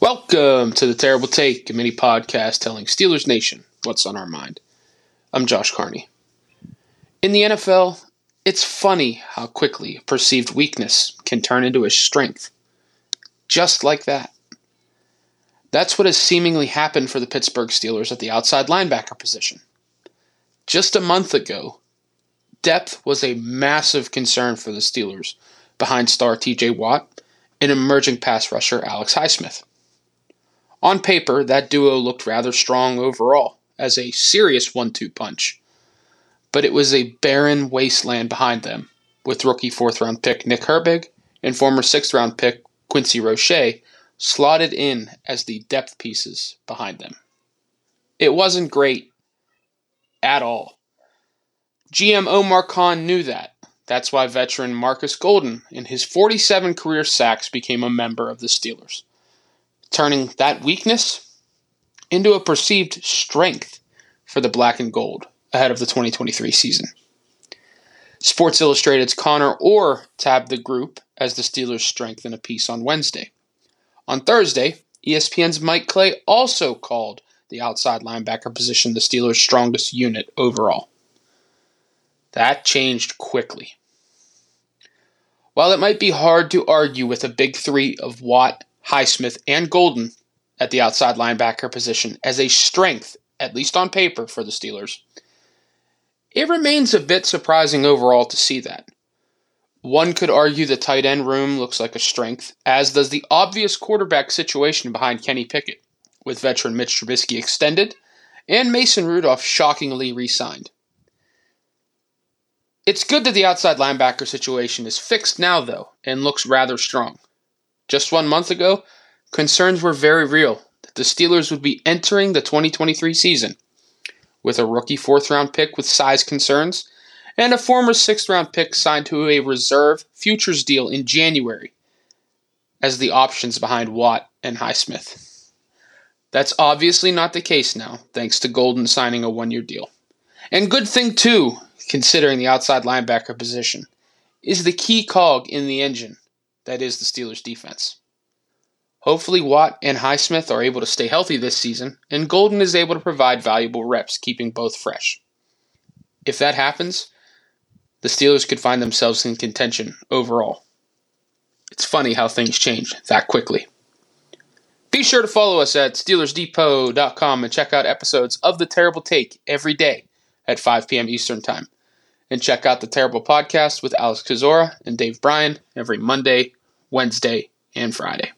Welcome to the Terrible Take, a mini podcast telling Steelers Nation what's on our mind. I'm Josh Carney. In the NFL, it's funny how quickly perceived weakness can turn into a strength. Just like that. That's what has seemingly happened for the Pittsburgh Steelers at the outside linebacker position. Just a month ago, depth was a massive concern for the Steelers behind star TJ Watt and emerging pass rusher Alex Highsmith. On paper, that duo looked rather strong overall, as a serious one two punch. But it was a barren wasteland behind them, with rookie fourth round pick Nick Herbig and former sixth round pick Quincy Roche slotted in as the depth pieces behind them. It wasn't great at all. GM Omar Khan knew that. That's why veteran Markus Golden, in his 47 career sacks, became a member of the Steelers turning that weakness into a perceived strength for the black and gold ahead of the 2023 season. Sports Illustrated's Connor Orr tabbed the group as the Steelers' strength in a piece on Wednesday. On Thursday, ESPN's Mike Clay also called the outside linebacker position the Steelers' strongest unit overall. That changed quickly. While it might be hard to argue with a big three of Watt, Highsmith, and Golden at the outside linebacker position as a strength, at least on paper, for the Steelers. It remains a bit surprising overall to see that. One could argue the tight end room looks like a strength, as does the obvious quarterback situation behind Kenny Pickett, with veteran Mitch Trubisky extended and Mason Rudolph shockingly re signed. It's good that the outside linebacker situation is fixed now, though, and looks rather strong. Just one month ago, concerns were very real that the Steelers would be entering the 2023 season with a rookie fourth round pick with size concerns and a former sixth round pick signed to a reserve futures deal in January as the options behind Watt and Highsmith. That's obviously not the case now, thanks to Golden signing a one year deal. And good thing, too, considering the outside linebacker position, is the key cog in the engine that is the Steelers' defense. Hopefully, Watt and Highsmith are able to stay healthy this season, and Golden is able to provide valuable reps, keeping both fresh. If that happens, the Steelers could find themselves in contention overall. It's funny how things change that quickly. Be sure to follow us at SteelersDepot.com and check out episodes of The Terrible Take every day at 5 p.m. Eastern Time. And check out The Terrible Podcast with Alex Kozora and Dave Bryan every Monday Wednesday, and Friday.